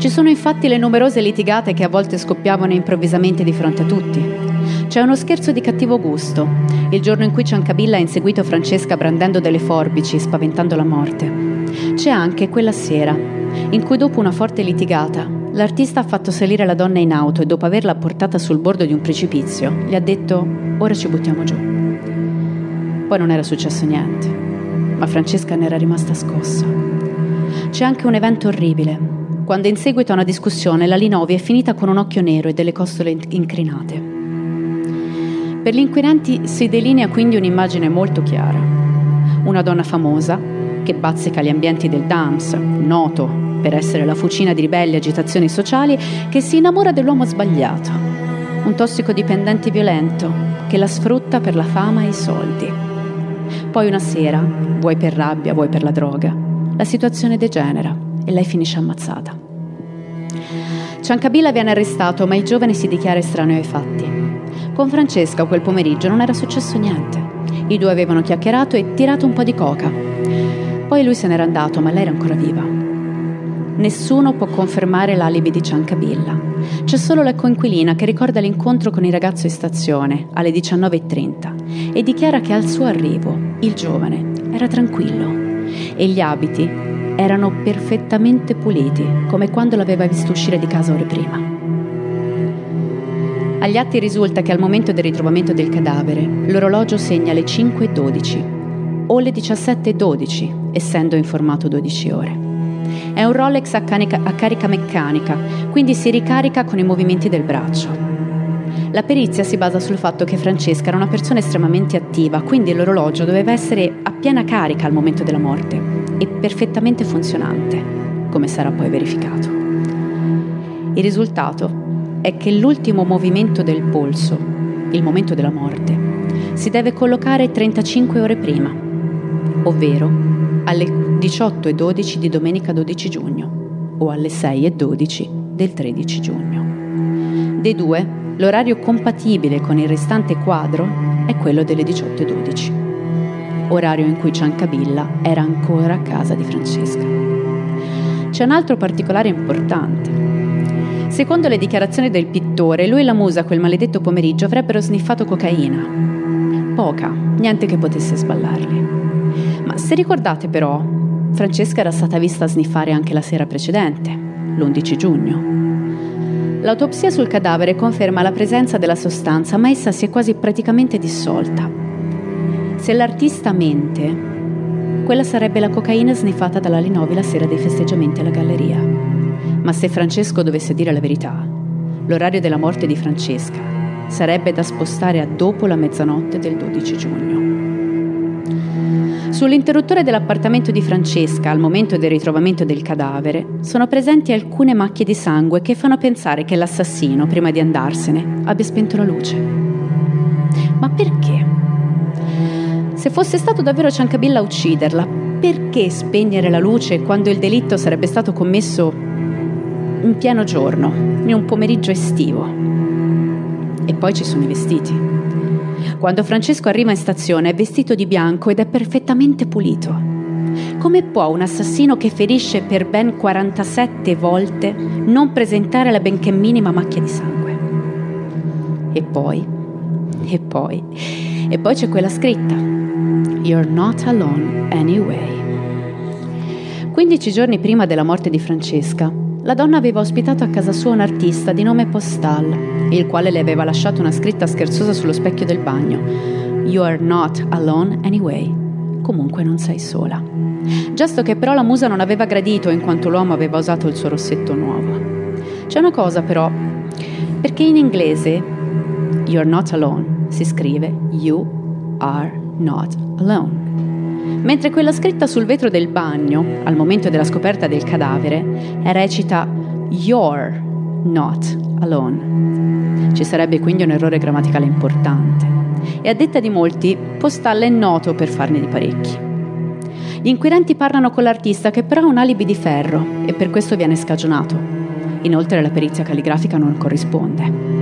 Ci sono infatti le numerose litigate che a volte scoppiavano improvvisamente di fronte a tutti. C'è uno scherzo di cattivo gusto, il giorno in cui Ciancabilla ha inseguito Francesca brandendo delle forbici, spaventando la morte. C'è anche quella sera, in cui dopo una forte litigata, l'artista ha fatto salire la donna in auto e dopo averla portata sul bordo di un precipizio, gli ha detto ora ci buttiamo giù. Poi non era successo niente, ma Francesca ne era rimasta scossa. C'è anche un evento orribile, quando in seguito a una discussione la Linovi è finita con un occhio nero e delle costole incrinate. Per gli inquirenti si delinea quindi un'immagine molto chiara. Una donna famosa che bazzica gli ambienti del dance, noto per essere la fucina di ribelli e agitazioni sociali, che si innamora dell'uomo sbagliato. Un tossicodipendente violento che la sfrutta per la fama e i soldi. Poi una sera, vuoi per rabbia, vuoi per la droga, la situazione degenera e lei finisce ammazzata. Ciancabilla viene arrestato, ma il giovane si dichiara estraneo ai fatti. Con Francesca quel pomeriggio non era successo niente. I due avevano chiacchierato e tirato un po' di coca. Poi lui se n'era andato, ma lei era ancora viva. Nessuno può confermare l'alibi di Ciancabilla. C'è solo la coinquilina che ricorda l'incontro con il ragazzo in stazione alle 19.30 e dichiara che al suo arrivo il giovane era tranquillo e gli abiti erano perfettamente puliti, come quando l'aveva visto uscire di casa ore prima. Agli atti risulta che al momento del ritrovamento del cadavere l'orologio segna le 5.12 o le 17.12, essendo in formato 12 ore. È un Rolex a, canica, a carica meccanica, quindi si ricarica con i movimenti del braccio. La perizia si basa sul fatto che Francesca era una persona estremamente attiva, quindi l'orologio doveva essere a piena carica al momento della morte e perfettamente funzionante, come sarà poi verificato. Il risultato è che l'ultimo movimento del polso, il momento della morte, si deve collocare 35 ore prima, ovvero alle 18.12 di domenica 12 giugno o alle 6.12 del 13 giugno. Dei due L'orario compatibile con il restante quadro è quello delle 18.12, orario in cui Ciancabilla era ancora a casa di Francesca. C'è un altro particolare importante. Secondo le dichiarazioni del pittore, lui e la musa quel maledetto pomeriggio avrebbero sniffato cocaina. Poca, niente che potesse sballarli. Ma se ricordate però, Francesca era stata vista sniffare anche la sera precedente, l'11 giugno. L'autopsia sul cadavere conferma la presenza della sostanza, ma essa si è quasi praticamente dissolta. Se l'artista mente, quella sarebbe la cocaina sniffata dalla Linovi la sera dei festeggiamenti alla galleria. Ma se Francesco dovesse dire la verità, l'orario della morte di Francesca sarebbe da spostare a dopo la mezzanotte del 12 giugno. Sull'interruttore dell'appartamento di Francesca, al momento del ritrovamento del cadavere, sono presenti alcune macchie di sangue che fanno pensare che l'assassino, prima di andarsene, abbia spento la luce. Ma perché? Se fosse stato davvero Ciancabilla a ucciderla, perché spegnere la luce quando il delitto sarebbe stato commesso in pieno giorno, in un pomeriggio estivo? E poi ci sono i vestiti. Quando Francesco arriva in stazione è vestito di bianco ed è perfettamente pulito. come può un assassino che ferisce per ben 47 volte non presentare la benché minima macchia di sangue? E poi, e poi, e poi c'è quella scritta. You're not alone anyway. 15 giorni prima della morte di Francesca, la donna aveva ospitato a casa sua un artista di nome Postal, il quale le aveva lasciato una scritta scherzosa sullo specchio del bagno. You are not alone anyway. Comunque non sei sola. Gesto che però la musa non aveva gradito in quanto l'uomo aveva usato il suo rossetto nuovo. C'è una cosa però, perché in inglese You're not alone si scrive You are not alone. Mentre quella scritta sul vetro del bagno, al momento della scoperta del cadavere, recita You're not alone. Ci sarebbe quindi un errore grammaticale importante. E a detta di molti, Postalla è noto per farne di parecchi. Gli inquirenti parlano con l'artista che però ha un alibi di ferro e per questo viene scagionato. Inoltre la perizia calligrafica non corrisponde.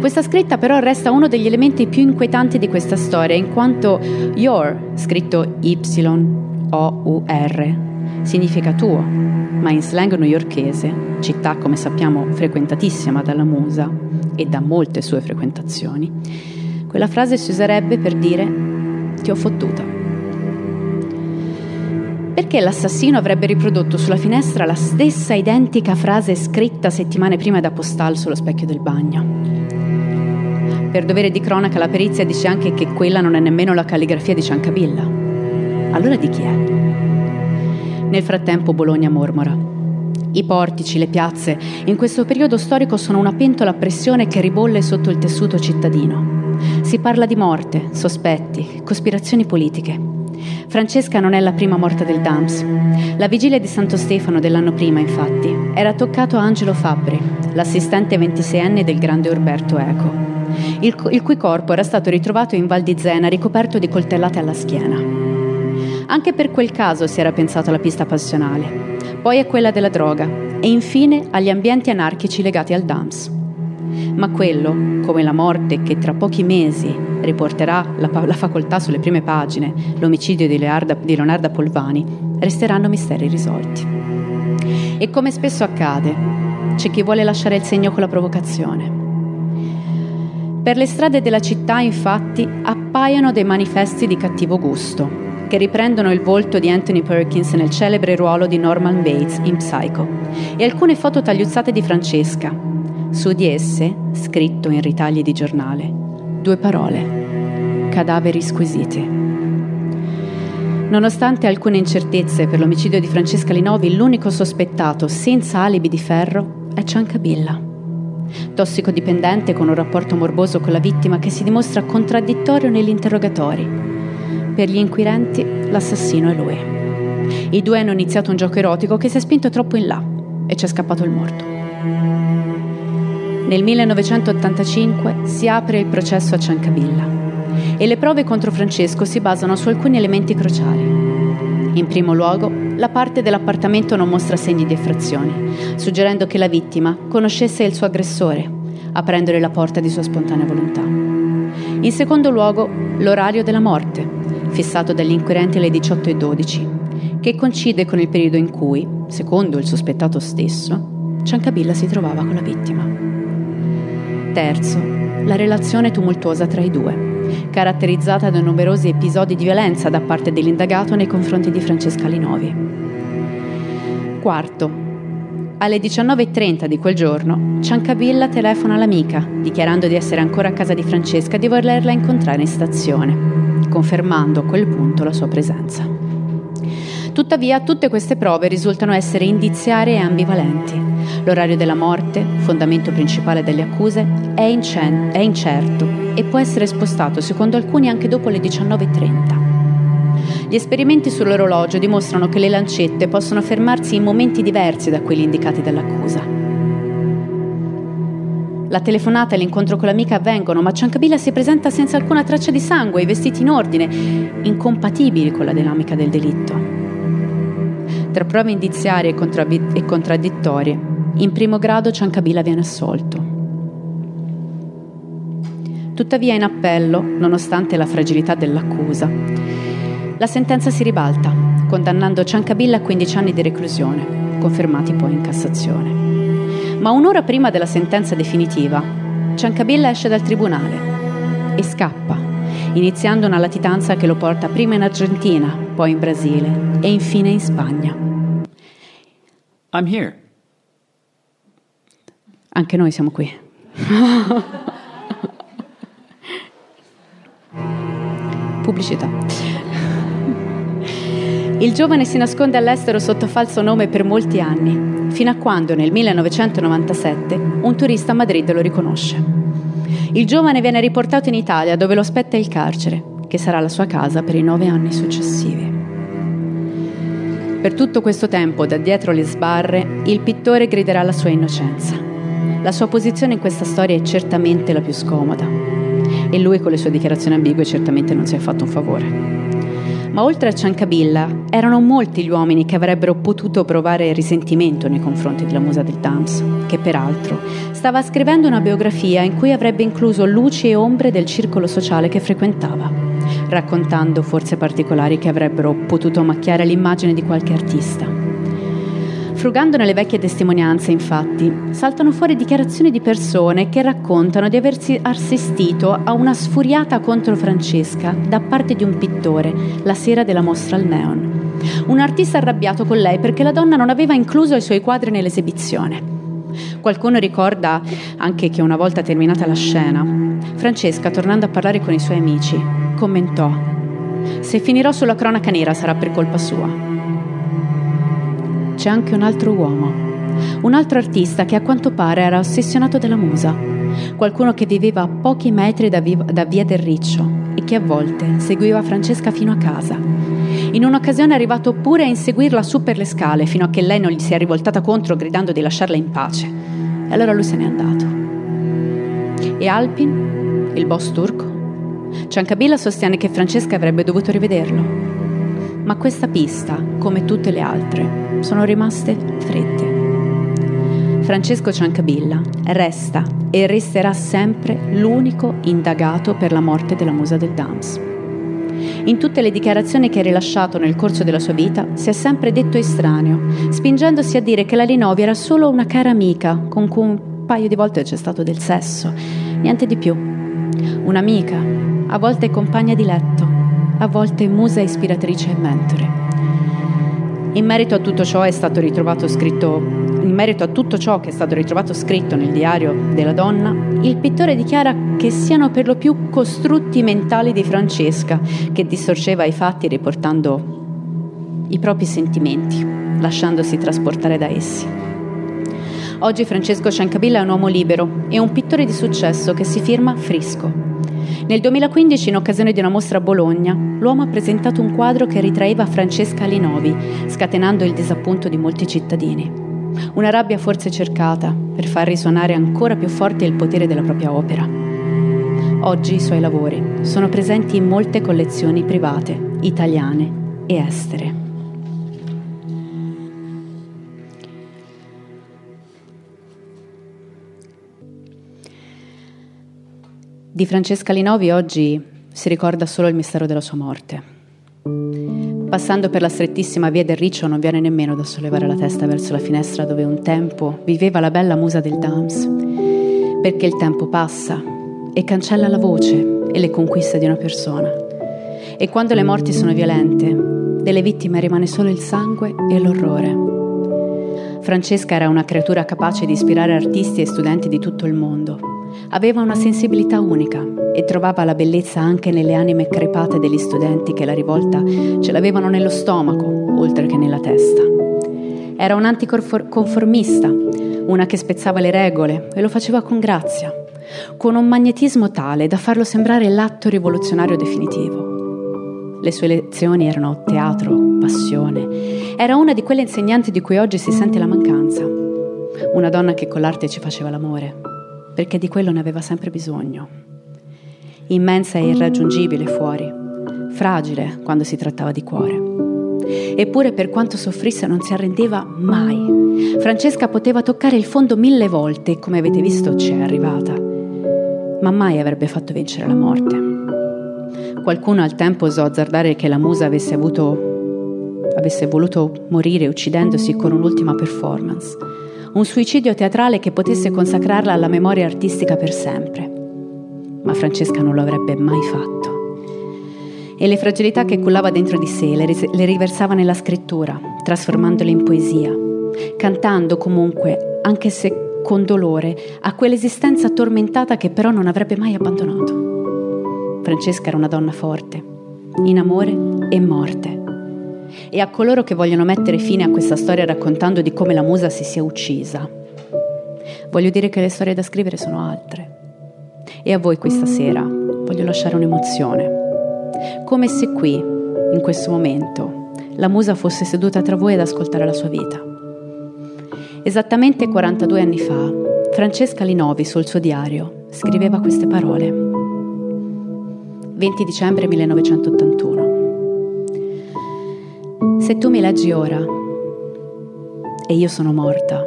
Questa scritta però resta uno degli elementi più inquietanti di questa storia in quanto your, scritto Y-O-U-R, significa tuo, ma in slang newyorkese, città come sappiamo frequentatissima dalla musa e da molte sue frequentazioni, quella frase si userebbe per dire ti ho fottuta perché l'assassino avrebbe riprodotto sulla finestra la stessa identica frase scritta settimane prima da Postal sullo specchio del bagno. Per dovere di cronaca la perizia dice anche che quella non è nemmeno la calligrafia di Ciancabilla. Allora di chi è? Nel frattempo Bologna mormora. I portici, le piazze, in questo periodo storico sono una pentola a pressione che ribolle sotto il tessuto cittadino. Si parla di morte, sospetti, cospirazioni politiche. Francesca non è la prima morta del DAMS. La vigilia di Santo Stefano dell'anno prima, infatti, era toccato a Angelo Fabbri, l'assistente 26enne del grande Orberto Eco, il, il cui corpo era stato ritrovato in Val di Zena ricoperto di coltellate alla schiena. Anche per quel caso si era pensato alla pista passionale, poi a quella della droga e infine agli ambienti anarchici legati al DAMS. Ma quello, come la morte che tra pochi mesi riporterà la, la facoltà sulle prime pagine, l'omicidio di, Learda, di Leonarda Polvani, resteranno misteri risolti. E come spesso accade, c'è chi vuole lasciare il segno con la provocazione. Per le strade della città, infatti, appaiono dei manifesti di cattivo gusto, che riprendono il volto di Anthony Perkins nel celebre ruolo di Norman Bates in Psycho, e alcune foto tagliuzzate di Francesca. Su di esse, scritto in ritagli di giornale, Due parole. Cadaveri squisiti. Nonostante alcune incertezze per l'omicidio di Francesca Linovi, l'unico sospettato senza alibi di ferro è Ciancabilla. Tossicodipendente con un rapporto morboso con la vittima che si dimostra contraddittorio negli interrogatori. Per gli inquirenti l'assassino è lui. I due hanno iniziato un gioco erotico che si è spinto troppo in là e ci è scappato il morto. Nel 1985 si apre il processo a Ciancabilla e le prove contro Francesco si basano su alcuni elementi cruciali. In primo luogo, la parte dell'appartamento non mostra segni di effrazioni, suggerendo che la vittima conoscesse il suo aggressore, aprendole la porta di sua spontanea volontà. In secondo luogo, l'orario della morte, fissato dagli inquirenti alle 18.12, che coincide con il periodo in cui, secondo il sospettato stesso, Ciancabilla si trovava con la vittima. Terzo, la relazione tumultuosa tra i due, caratterizzata da numerosi episodi di violenza da parte dell'indagato nei confronti di Francesca Linovi. Quarto, alle 19.30 di quel giorno, Ciancabilla telefona all'amica, dichiarando di essere ancora a casa di Francesca e di volerla incontrare in stazione, confermando a quel punto la sua presenza. Tuttavia, tutte queste prove risultano essere indiziarie e ambivalenti. L'orario della morte, fondamento principale delle accuse, è, incen- è incerto e può essere spostato secondo alcuni anche dopo le 19.30. Gli esperimenti sull'orologio dimostrano che le lancette possono fermarsi in momenti diversi da quelli indicati dall'accusa. La telefonata e l'incontro con l'amica avvengono, ma Ciancabilla si presenta senza alcuna traccia di sangue e vestiti in ordine, incompatibili con la dinamica del delitto. Tra prove indiziarie e contraddittorie, in primo grado Ciancabilla viene assolto. Tuttavia in appello, nonostante la fragilità dell'accusa, la sentenza si ribalta condannando Ciancabilla a 15 anni di reclusione, confermati poi in Cassazione. Ma un'ora prima della sentenza definitiva, Ciancabilla esce dal tribunale e scappa, iniziando una latitanza che lo porta prima in Argentina, poi in Brasile e infine in Spagna. I'm here. Anche noi siamo qui. Pubblicità. Il giovane si nasconde all'estero sotto falso nome per molti anni, fino a quando nel 1997 un turista a Madrid lo riconosce. Il giovane viene riportato in Italia dove lo aspetta il carcere, che sarà la sua casa per i nove anni successivi. Per tutto questo tempo, da dietro le sbarre, il pittore griderà la sua innocenza. La sua posizione in questa storia è certamente la più scomoda e lui con le sue dichiarazioni ambigue certamente non si è fatto un favore. Ma oltre a Ciancabilla, erano molti gli uomini che avrebbero potuto provare risentimento nei confronti della musa del Dams, che peraltro stava scrivendo una biografia in cui avrebbe incluso luci e ombre del circolo sociale che frequentava, raccontando forze particolari che avrebbero potuto macchiare l'immagine di qualche artista. Frugando nelle vecchie testimonianze, infatti, saltano fuori dichiarazioni di persone che raccontano di aversi assistito a una sfuriata contro Francesca da parte di un pittore la sera della mostra al Neon. Un artista arrabbiato con lei perché la donna non aveva incluso i suoi quadri nell'esibizione. Qualcuno ricorda anche che una volta terminata la scena, Francesca, tornando a parlare con i suoi amici, commentò: Se finirò sulla cronaca nera sarà per colpa sua c'è anche un altro uomo, un altro artista che a quanto pare era ossessionato dalla musa, qualcuno che viveva a pochi metri da, viva, da via del Riccio e che a volte seguiva Francesca fino a casa. In un'occasione è arrivato pure a inseguirla su per le scale fino a che lei non gli si è rivoltata contro gridando di lasciarla in pace. E allora lui se n'è andato. E Alpin, il boss turco? Ciancabilla sostiene che Francesca avrebbe dovuto rivederlo, ma questa pista, come tutte le altre, sono rimaste fredde. Francesco Ciancabilla resta e resterà sempre l'unico indagato per la morte della musa del Dams. In tutte le dichiarazioni che ha rilasciato nel corso della sua vita si è sempre detto estraneo, spingendosi a dire che la Linovi era solo una cara amica con cui un paio di volte c'è stato del sesso, niente di più. Un'amica, a volte compagna di letto, a volte musa ispiratrice e mentore. In merito a tutto ciò è stato ritrovato scritto in merito a tutto ciò che è stato ritrovato scritto nel diario della donna, il pittore dichiara che siano per lo più costrutti mentali di Francesca, che distorceva i fatti riportando i propri sentimenti, lasciandosi trasportare da essi. Oggi Francesco Ciancabilla è un uomo libero e un pittore di successo che si firma Frisco, nel 2015, in occasione di una mostra a Bologna, l'uomo ha presentato un quadro che ritraeva Francesca Linovi, scatenando il disappunto di molti cittadini. Una rabbia forse cercata per far risuonare ancora più forte il potere della propria opera. Oggi i suoi lavori sono presenti in molte collezioni private, italiane e estere. Di Francesca Linovi oggi si ricorda solo il mistero della sua morte. Passando per la strettissima via del Riccio non viene nemmeno da sollevare la testa verso la finestra dove un tempo viveva la bella musa del Dams, perché il tempo passa e cancella la voce e le conquiste di una persona. E quando le morti sono violente, delle vittime rimane solo il sangue e l'orrore. Francesca era una creatura capace di ispirare artisti e studenti di tutto il mondo Aveva una sensibilità unica e trovava la bellezza anche nelle anime crepate degli studenti che la rivolta ce l'avevano nello stomaco, oltre che nella testa. Era un anticonformista, una che spezzava le regole e lo faceva con grazia, con un magnetismo tale da farlo sembrare l'atto rivoluzionario definitivo. Le sue lezioni erano teatro, passione. Era una di quelle insegnanti di cui oggi si sente la mancanza. Una donna che con l'arte ci faceva l'amore, perché di quello ne aveva sempre bisogno. Immensa e irraggiungibile fuori, fragile quando si trattava di cuore. Eppure per quanto soffrisse non si arrendeva mai. Francesca poteva toccare il fondo mille volte e come avete visto ci è arrivata, ma mai avrebbe fatto vincere la morte. Qualcuno al tempo osò azzardare che la musa avesse avuto avesse voluto morire uccidendosi con un'ultima performance, un suicidio teatrale che potesse consacrarla alla memoria artistica per sempre. Ma Francesca non lo avrebbe mai fatto. E le fragilità che cullava dentro di sé le, ris- le riversava nella scrittura, trasformandole in poesia, cantando comunque, anche se con dolore, a quell'esistenza tormentata che però non avrebbe mai abbandonato. Francesca era una donna forte, in amore e morte. E a coloro che vogliono mettere fine a questa storia raccontando di come la musa si sia uccisa, voglio dire che le storie da scrivere sono altre. E a voi questa sera voglio lasciare un'emozione, come se qui, in questo momento, la musa fosse seduta tra voi ad ascoltare la sua vita. Esattamente 42 anni fa, Francesca Linovi sul suo diario scriveva queste parole. 20 dicembre 1981. Se tu mi leggi ora e io sono morta,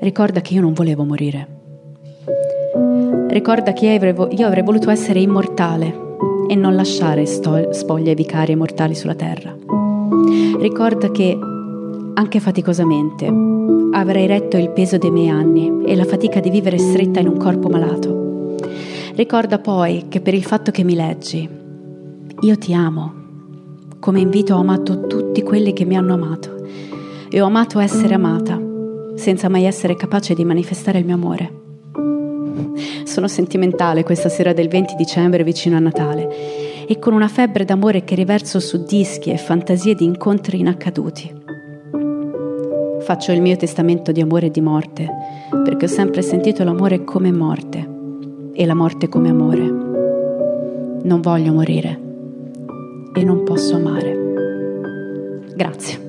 ricorda che io non volevo morire. Ricorda che io avrei, voluto essere immortale e non lasciare spoglie vicarie mortali sulla terra. Ricorda che, anche faticosamente, avrei retto il peso dei miei anni e la fatica di vivere stretta in un corpo malato. Ricorda poi che per il fatto che mi leggi, io ti amo, come invito ho amato tutti quelli che mi hanno amato e ho amato essere amata, senza mai essere capace di manifestare il mio amore. Sono sentimentale questa sera del 20 dicembre vicino a Natale e con una febbre d'amore che riverso su dischi e fantasie di incontri inaccaduti. Faccio il mio testamento di amore e di morte perché ho sempre sentito l'amore come morte e la morte come amore. Non voglio morire e non posso amare. Grazie.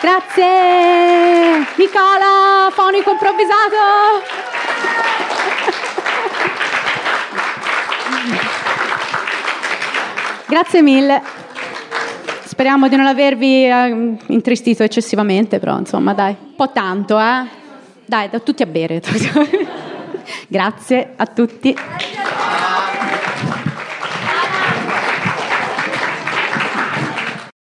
Grazie! Nicola, fonico improvvisato! Grazie mille. Speriamo di non avervi eh, intristito eccessivamente, però insomma dai, un po' tanto, eh? Dai, da tutti a bere. Grazie a tutti.